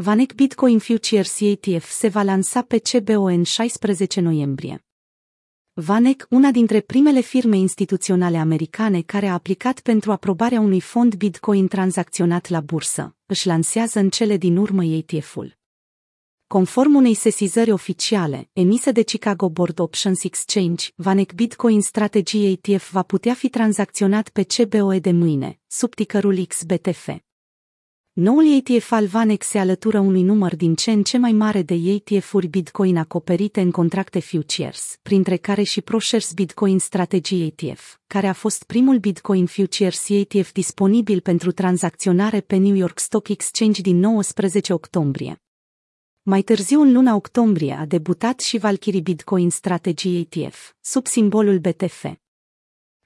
Vanek Bitcoin Futures ETF se va lansa pe CBO în 16 noiembrie. Vanek, una dintre primele firme instituționale americane care a aplicat pentru aprobarea unui fond Bitcoin tranzacționat la bursă, își lansează în cele din urmă ETF-ul. Conform unei sesizări oficiale, emise de Chicago Board Options Exchange, Vanek Bitcoin Strategy ETF va putea fi tranzacționat pe CBOE de mâine, sub ticărul XBTF. Noul ETF al Vanex se alătură unui număr din ce în ce mai mare de ETF-uri Bitcoin acoperite în contracte futures, printre care și ProShares Bitcoin Strategy ETF, care a fost primul Bitcoin Futures ETF disponibil pentru tranzacționare pe New York Stock Exchange din 19 octombrie. Mai târziu, în luna octombrie, a debutat și Valkyrie Bitcoin Strategy ETF, sub simbolul BTF.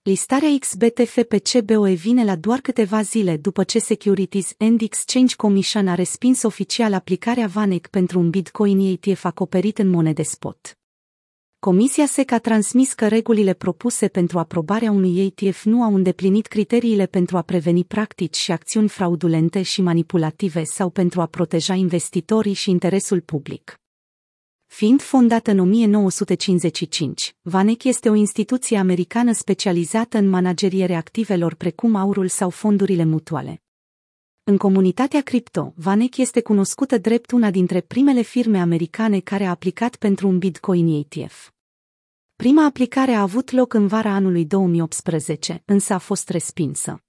Listarea XBTF pe CBOE vine la doar câteva zile după ce Securities and Exchange Commission a respins oficial aplicarea VANEC pentru un Bitcoin ETF acoperit în monede spot. Comisia SEC a transmis că regulile propuse pentru aprobarea unui ETF nu au îndeplinit criteriile pentru a preveni practici și acțiuni fraudulente și manipulative sau pentru a proteja investitorii și interesul public. Fiind fondată în 1955, Vanek este o instituție americană specializată în managerierea activelor precum aurul sau fondurile mutuale. În comunitatea cripto, Vanek este cunoscută drept una dintre primele firme americane care a aplicat pentru un Bitcoin ETF. Prima aplicare a avut loc în vara anului 2018, însă a fost respinsă.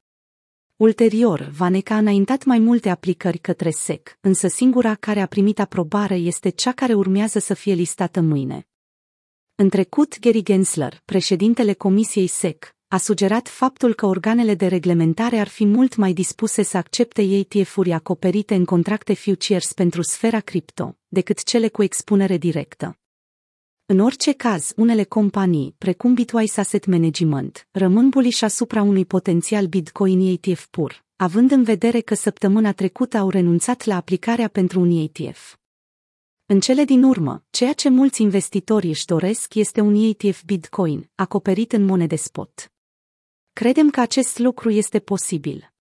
Ulterior, Vaneca a înaintat mai multe aplicări către SEC, însă singura care a primit aprobare este cea care urmează să fie listată mâine. În trecut, Gary Gensler, președintele Comisiei SEC, a sugerat faptul că organele de reglementare ar fi mult mai dispuse să accepte ETF-uri acoperite în contracte futures pentru sfera cripto, decât cele cu expunere directă. În orice caz, unele companii, precum Bitwise Asset Management, rămân buliși asupra unui potențial Bitcoin ETF pur, având în vedere că săptămâna trecută au renunțat la aplicarea pentru un ETF. În cele din urmă, ceea ce mulți investitori își doresc este un ETF Bitcoin, acoperit în monede spot. Credem că acest lucru este posibil.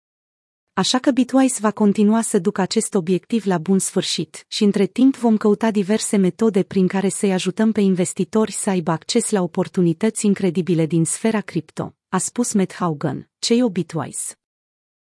Așa că Bitwise va continua să ducă acest obiectiv la bun sfârșit și între timp vom căuta diverse metode prin care să-i ajutăm pe investitori să aibă acces la oportunități incredibile din sfera cripto, a spus Matt Haugen, CEO Bitwise.